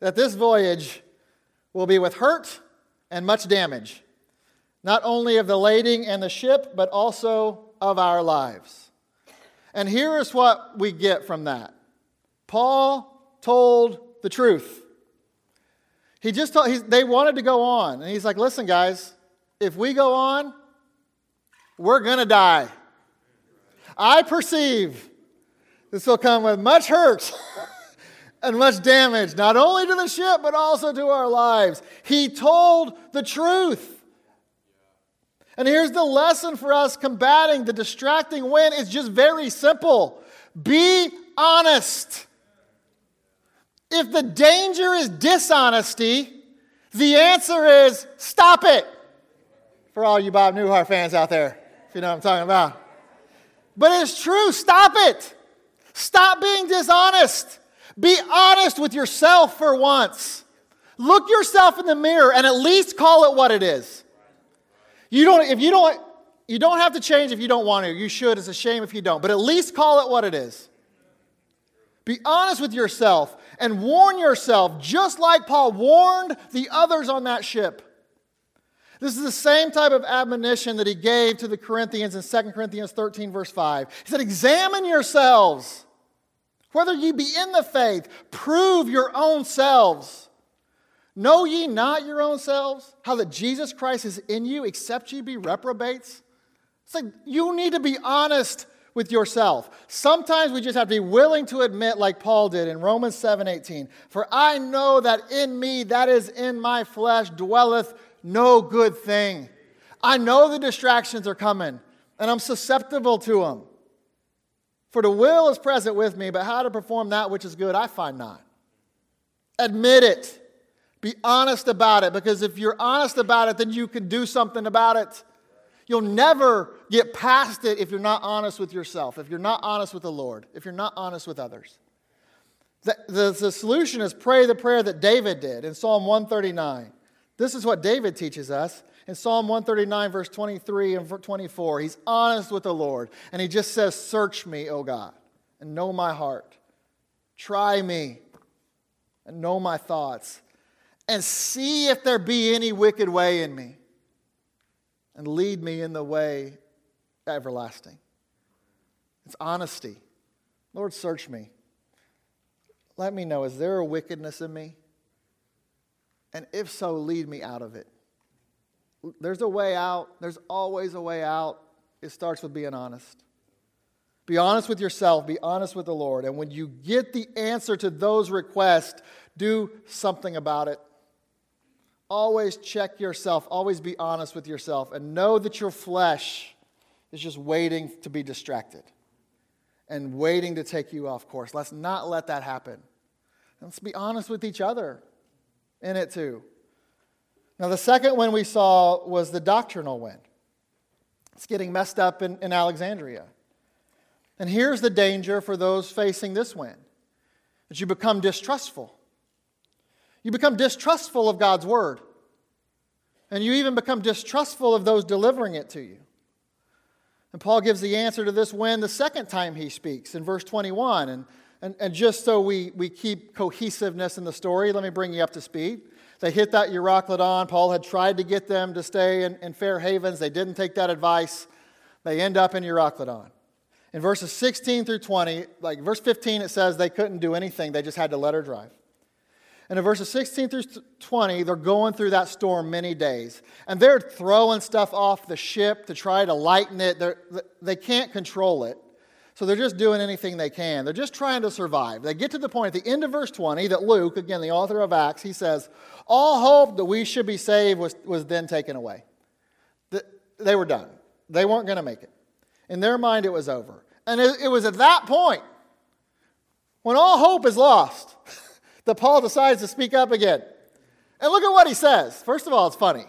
S1: that this voyage will be with hurt and much damage, not only of the lading and the ship, but also of our lives. And here is what we get from that Paul told the truth. He just told, they wanted to go on. And he's like, listen, guys, if we go on, we're going to die. I perceive this will come with much hurt and much damage, not only to the ship, but also to our lives. He told the truth. And here's the lesson for us combating the distracting wind it's just very simple be honest. If the danger is dishonesty, the answer is stop it. For all you Bob Newhart fans out there, if you know what I'm talking about. But it's true, stop it. Stop being dishonest. Be honest with yourself for once. Look yourself in the mirror and at least call it what it is. You don't, if you don't, you don't have to change if you don't want to. You should. It's a shame if you don't. But at least call it what it is. Be honest with yourself and warn yourself, just like Paul warned the others on that ship. This is the same type of admonition that he gave to the Corinthians in 2 Corinthians 13, verse 5. He said, Examine yourselves whether ye be in the faith, prove your own selves. Know ye not your own selves, how that Jesus Christ is in you, except ye be reprobates? It's like you need to be honest with yourself. Sometimes we just have to be willing to admit, like Paul did in Romans 7 18, for I know that in me, that is in my flesh, dwelleth no good thing. I know the distractions are coming, and I'm susceptible to them. For the will is present with me, but how to perform that which is good I find not. Admit it. Be honest about it, because if you're honest about it, then you can do something about it. You'll never get past it if you're not honest with yourself, if you're not honest with the Lord, if you're not honest with others. The, the, the solution is pray the prayer that David did in Psalm 139. This is what David teaches us in Psalm 139, verse 23 and 24, he's honest with the Lord. And he just says, Search me, O God, and know my heart. Try me and know my thoughts. And see if there be any wicked way in me, and lead me in the way everlasting. It's honesty. Lord, search me. Let me know, is there a wickedness in me? And if so, lead me out of it. There's a way out, there's always a way out. It starts with being honest. Be honest with yourself, be honest with the Lord. And when you get the answer to those requests, do something about it. Always check yourself, always be honest with yourself, and know that your flesh is just waiting to be distracted and waiting to take you off course. Let's not let that happen. Let's be honest with each other in it too. Now, the second one we saw was the doctrinal wind. It's getting messed up in, in Alexandria. And here's the danger for those facing this wind that you become distrustful. You become distrustful of God's word. And you even become distrustful of those delivering it to you. And Paul gives the answer to this when the second time he speaks in verse 21. And, and, and just so we, we keep cohesiveness in the story, let me bring you up to speed. They hit that Euroclydon. Paul had tried to get them to stay in, in fair havens. They didn't take that advice. They end up in Euroclydon. In verses 16 through 20, like verse 15, it says they couldn't do anything, they just had to let her drive. And in verses 16 through 20, they're going through that storm many days. And they're throwing stuff off the ship to try to lighten it. They're, they can't control it. So they're just doing anything they can. They're just trying to survive. They get to the point at the end of verse 20 that Luke, again, the author of Acts, he says, All hope that we should be saved was, was then taken away. They were done. They weren't going to make it. In their mind, it was over. And it, it was at that point, when all hope is lost, that Paul decides to speak up again. And look at what he says. First of all, it's funny.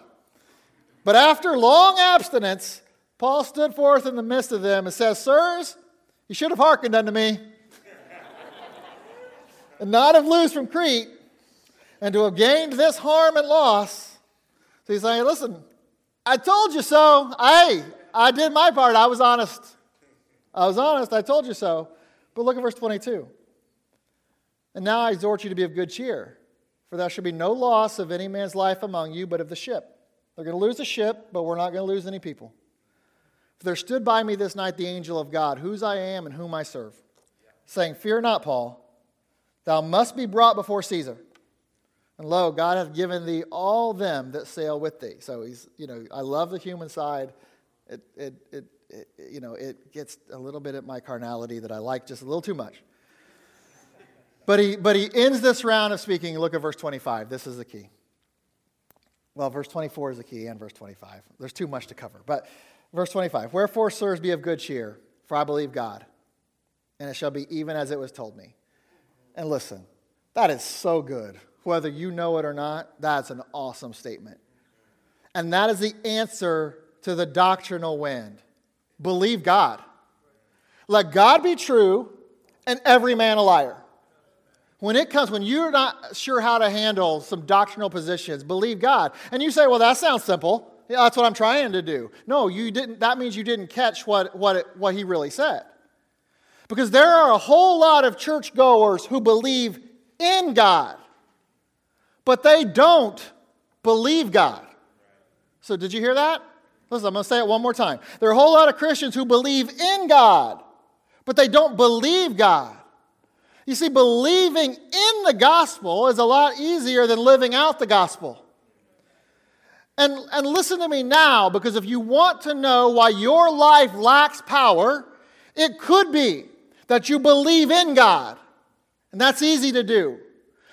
S1: But after long abstinence, Paul stood forth in the midst of them and says, Sirs, you should have hearkened unto me, and not have loosed from Crete, and to have gained this harm and loss. So he's saying, Listen, I told you so. I, I did my part. I was honest. I was honest. I told you so. But look at verse 22. And now I exhort you to be of good cheer, for there shall be no loss of any man's life among you, but of the ship. They're going to lose the ship, but we're not going to lose any people. For there stood by me this night the angel of God, whose I am and whom I serve, saying, Fear not, Paul, thou must be brought before Caesar. And lo, God hath given thee all them that sail with thee. So he's, you know, I love the human side. It, it, it, it you know, it gets a little bit at my carnality that I like just a little too much. But he, but he ends this round of speaking. Look at verse 25. This is the key. Well, verse 24 is the key, and verse 25. There's too much to cover. But verse 25 Wherefore, sirs, be of good cheer, for I believe God, and it shall be even as it was told me. And listen, that is so good. Whether you know it or not, that's an awesome statement. And that is the answer to the doctrinal wind believe God. Let God be true and every man a liar. When it comes, when you're not sure how to handle some doctrinal positions, believe God. And you say, well, that sounds simple. Yeah, that's what I'm trying to do. No, you didn't, that means you didn't catch what, what, it, what he really said. Because there are a whole lot of churchgoers who believe in God, but they don't believe God. So, did you hear that? Listen, I'm going to say it one more time. There are a whole lot of Christians who believe in God, but they don't believe God. You see, believing in the gospel is a lot easier than living out the gospel. And, and listen to me now, because if you want to know why your life lacks power, it could be that you believe in God. And that's easy to do.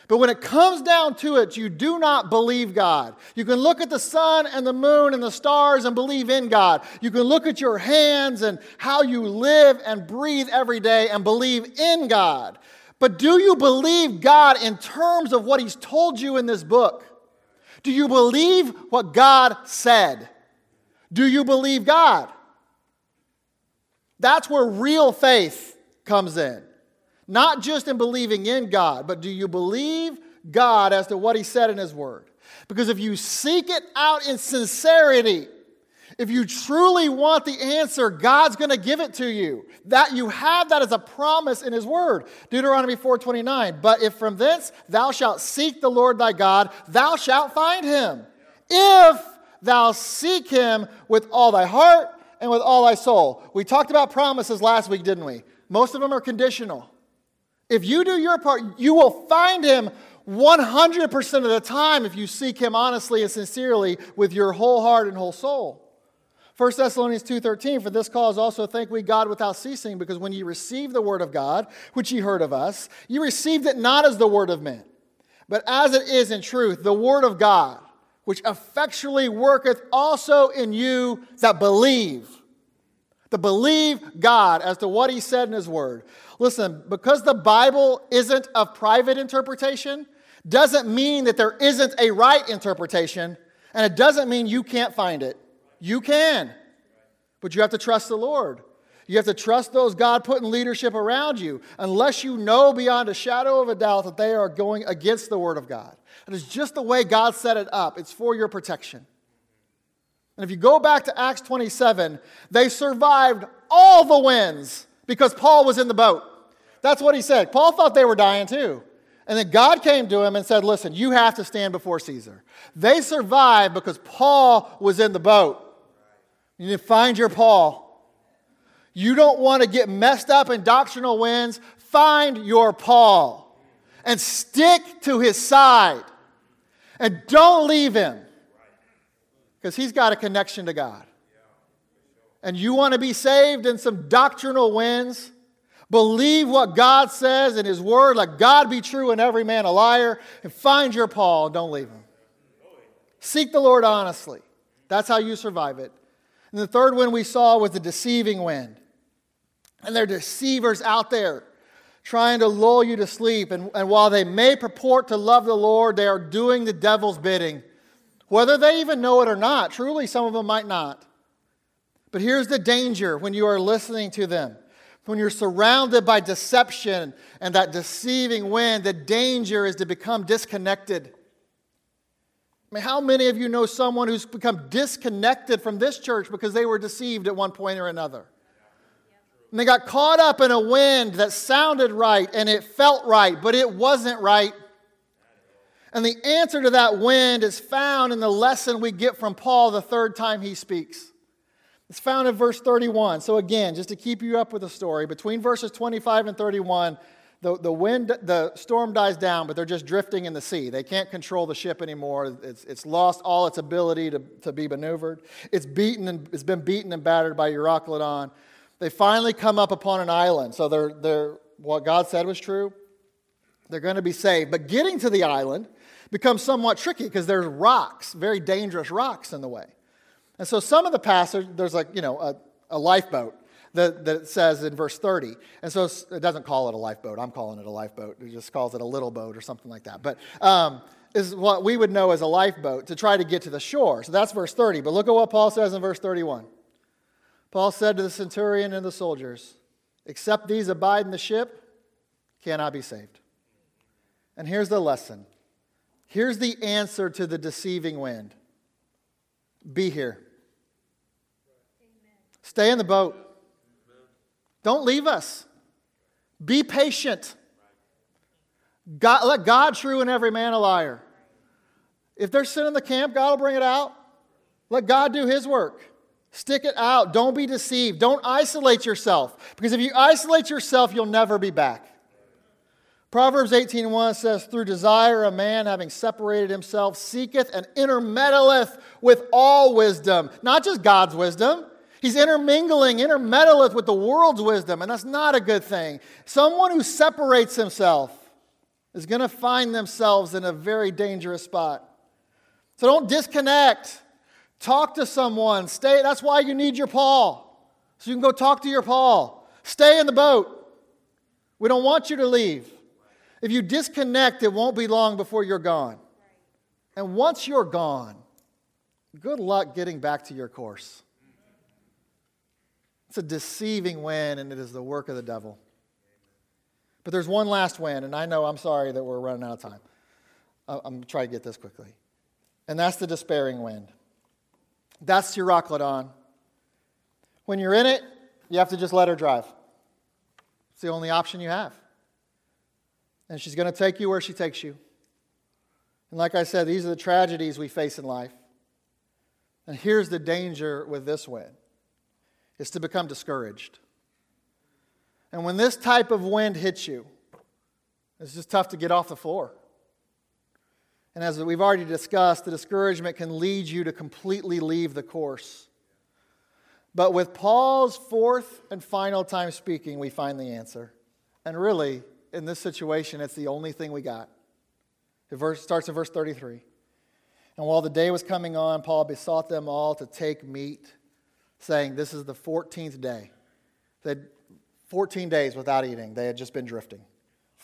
S1: But when it comes down to it, you do not believe God. You can look at the sun and the moon and the stars and believe in God. You can look at your hands and how you live and breathe every day and believe in God. But do you believe God in terms of what He's told you in this book? Do you believe what God said? Do you believe God? That's where real faith comes in. Not just in believing in God, but do you believe God as to what He said in His Word? Because if you seek it out in sincerity, If you truly want the answer, God's going to give it to you. That you have that as a promise in his word. Deuteronomy 4:29. But if from thence thou shalt seek the Lord thy God, thou shalt find him. If thou seek him with all thy heart and with all thy soul. We talked about promises last week, didn't we? Most of them are conditional. If you do your part, you will find him 100% of the time if you seek him honestly and sincerely with your whole heart and whole soul. 1 Thessalonians 2:13 For this cause also thank we God without ceasing because when ye received the word of God which ye heard of us ye received it not as the word of men but as it is in truth the word of God which effectually worketh also in you that believe. To believe God as to what he said in his word. Listen because the Bible isn't of private interpretation doesn't mean that there isn't a right interpretation and it doesn't mean you can't find it you can, but you have to trust the Lord. You have to trust those God put in leadership around you, unless you know beyond a shadow of a doubt that they are going against the Word of God. It is just the way God set it up, it's for your protection. And if you go back to Acts 27, they survived all the winds because Paul was in the boat. That's what he said. Paul thought they were dying too. And then God came to him and said, Listen, you have to stand before Caesar. They survived because Paul was in the boat. You need to find your Paul. You don't want to get messed up in doctrinal winds. Find your Paul and stick to his side. And don't leave him because he's got a connection to God. And you want to be saved in some doctrinal winds? Believe what God says in His Word. Let God be true and every man a liar. And find your Paul don't leave him. Seek the Lord honestly. That's how you survive it. And the third wind we saw was the deceiving wind. And there are deceivers out there trying to lull you to sleep. And, and while they may purport to love the Lord, they are doing the devil's bidding. Whether they even know it or not, truly, some of them might not. But here's the danger when you are listening to them. When you're surrounded by deception and that deceiving wind, the danger is to become disconnected. I mean, how many of you know someone who's become disconnected from this church because they were deceived at one point or another? And they got caught up in a wind that sounded right and it felt right, but it wasn't right. And the answer to that wind is found in the lesson we get from Paul the third time he speaks. It's found in verse 31. So, again, just to keep you up with the story, between verses 25 and 31, the, the wind, the storm dies down, but they're just drifting in the sea. They can't control the ship anymore. It's, it's lost all its ability to, to be maneuvered. It's beaten and it's been beaten and battered by Euroclydon. They finally come up upon an island. So they're, they're, what God said was true. They're going to be saved. But getting to the island becomes somewhat tricky because there's rocks, very dangerous rocks in the way. And so some of the passage, there's like, you know, a, a lifeboat that, that it says in verse 30. And so it doesn't call it a lifeboat. I'm calling it a lifeboat. It just calls it a little boat or something like that. But um, is what we would know as a lifeboat to try to get to the shore. So that's verse 30. But look at what Paul says in verse 31. Paul said to the centurion and the soldiers, Except these abide in the ship, cannot be saved. And here's the lesson. Here's the answer to the deceiving wind. Be here. Stay in the boat. Don't leave us. Be patient. God, let God true and every man a liar. If there's sin in the camp, God will bring it out. Let God do his work. Stick it out. Don't be deceived. Don't isolate yourself. Because if you isolate yourself, you'll never be back. Proverbs 18:1 says, Through desire a man having separated himself seeketh and intermeddleth with all wisdom. Not just God's wisdom, He's intermingling, intermeddleth with the world's wisdom, and that's not a good thing. Someone who separates himself is going to find themselves in a very dangerous spot. So don't disconnect. Talk to someone. Stay. That's why you need your Paul. So you can go talk to your Paul. Stay in the boat. We don't want you to leave. If you disconnect, it won't be long before you're gone. And once you're gone, good luck getting back to your course. A deceiving wind, and it is the work of the devil. But there's one last wind, and I know I'm sorry that we're running out of time. I'm trying to get this quickly. And that's the despairing wind. That's your Euroclydon. When you're in it, you have to just let her drive. It's the only option you have. And she's going to take you where she takes you. And like I said, these are the tragedies we face in life. And here's the danger with this wind is to become discouraged. And when this type of wind hits you, it's just tough to get off the floor. And as we've already discussed, the discouragement can lead you to completely leave the course. But with Paul's fourth and final time speaking, we find the answer. And really, in this situation, it's the only thing we got. It verse, starts in verse 33. And while the day was coming on, Paul besought them all to take meat, saying, This is the 14th day. They had 14 days without eating. They had just been drifting.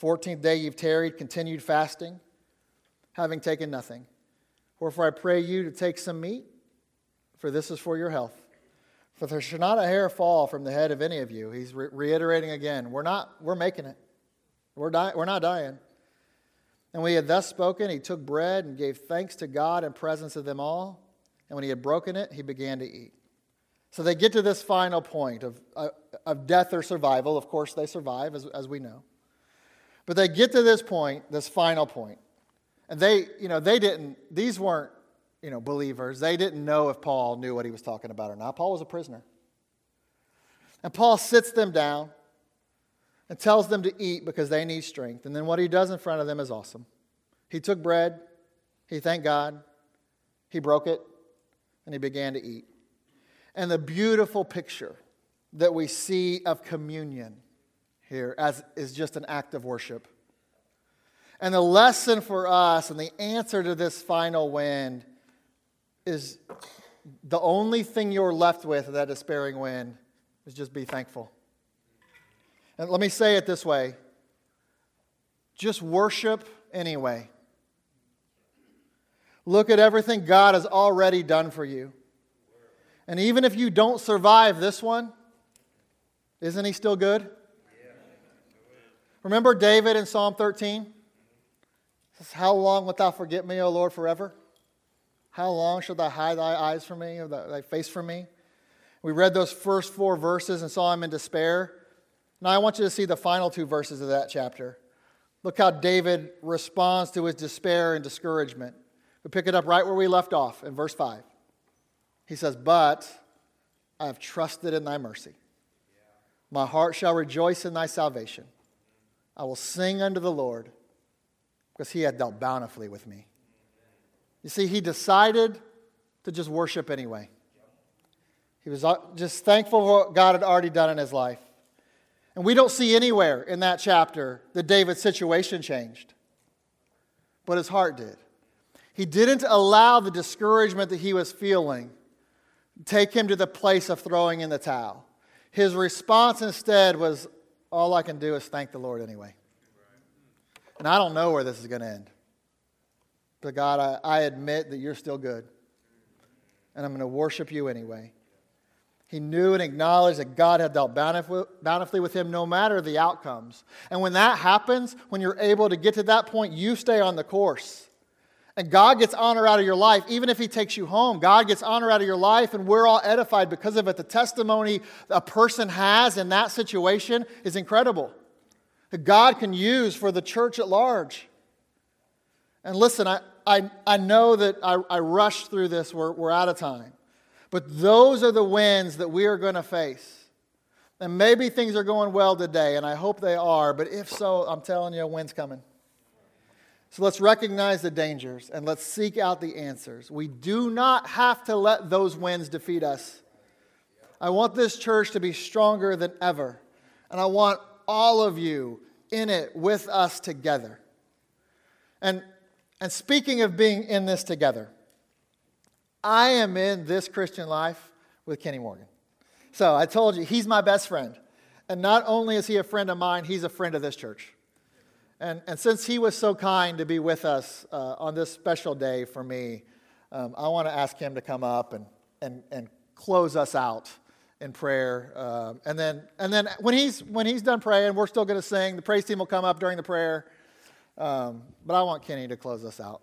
S1: 14th day you've tarried, continued fasting, having taken nothing. Wherefore I pray you to take some meat, for this is for your health. For there should not a hair fall from the head of any of you. He's re- reiterating again, we're not, we're making it. We're, di- we're not dying. And when he had thus spoken, he took bread and gave thanks to God in presence of them all. And when he had broken it, he began to eat. So they get to this final point of, uh, of death or survival. Of course, they survive, as, as we know. But they get to this point, this final point. And they, you know, they didn't, these weren't, you know, believers. They didn't know if Paul knew what he was talking about or not. Paul was a prisoner. And Paul sits them down and tells them to eat because they need strength. And then what he does in front of them is awesome. He took bread, he thanked God, he broke it, and he began to eat. And the beautiful picture that we see of communion here as is just an act of worship. And the lesson for us and the answer to this final wind is the only thing you're left with that despairing wind is just be thankful. And let me say it this way just worship anyway. Look at everything God has already done for you. And even if you don't survive this one, isn't He still good? Remember David in Psalm 13? Says, How long wilt thou forget me, O Lord, forever? How long shalt thou hide thy eyes from me, or thy face from me? We read those first four verses and saw him in despair. Now I want you to see the final two verses of that chapter. Look how David responds to his despair and discouragement. We pick it up right where we left off in verse 5. He says, But I have trusted in thy mercy. My heart shall rejoice in thy salvation. I will sing unto the Lord because he had dealt bountifully with me. You see, he decided to just worship anyway. He was uh, just thankful for what God had already done in his life. And we don't see anywhere in that chapter that David's situation changed, but his heart did. He didn't allow the discouragement that he was feeling take him to the place of throwing in the towel. His response instead was, All I can do is thank the Lord anyway. And I don't know where this is going to end. But God, I, I admit that you're still good. And I'm going to worship you anyway. He knew and acknowledged that God had dealt bountifully with him no matter the outcomes. And when that happens, when you're able to get to that point, you stay on the course. And God gets honor out of your life, even if He takes you home. God gets honor out of your life, and we're all edified because of it. The testimony a person has in that situation is incredible. That God can use for the church at large. And listen, I, I, I know that I, I rushed through this, we're, we're out of time. But those are the winds that we are going to face. And maybe things are going well today, and I hope they are, but if so, I'm telling you, a wind's coming. So let's recognize the dangers and let's seek out the answers. We do not have to let those winds defeat us. I want this church to be stronger than ever, and I want all of you in it with us together. And, and speaking of being in this together, I am in this Christian life with Kenny Morgan. So I told you, he's my best friend. And not only is he a friend of mine, he's a friend of this church. And, and since he was so kind to be with us uh, on this special day for me, um, I want to ask him to come up and, and, and close us out in prayer. Um, and then, and then when, he's, when he's done praying, we're still going to sing. The praise team will come up during the prayer. Um, but I want Kenny to close us out.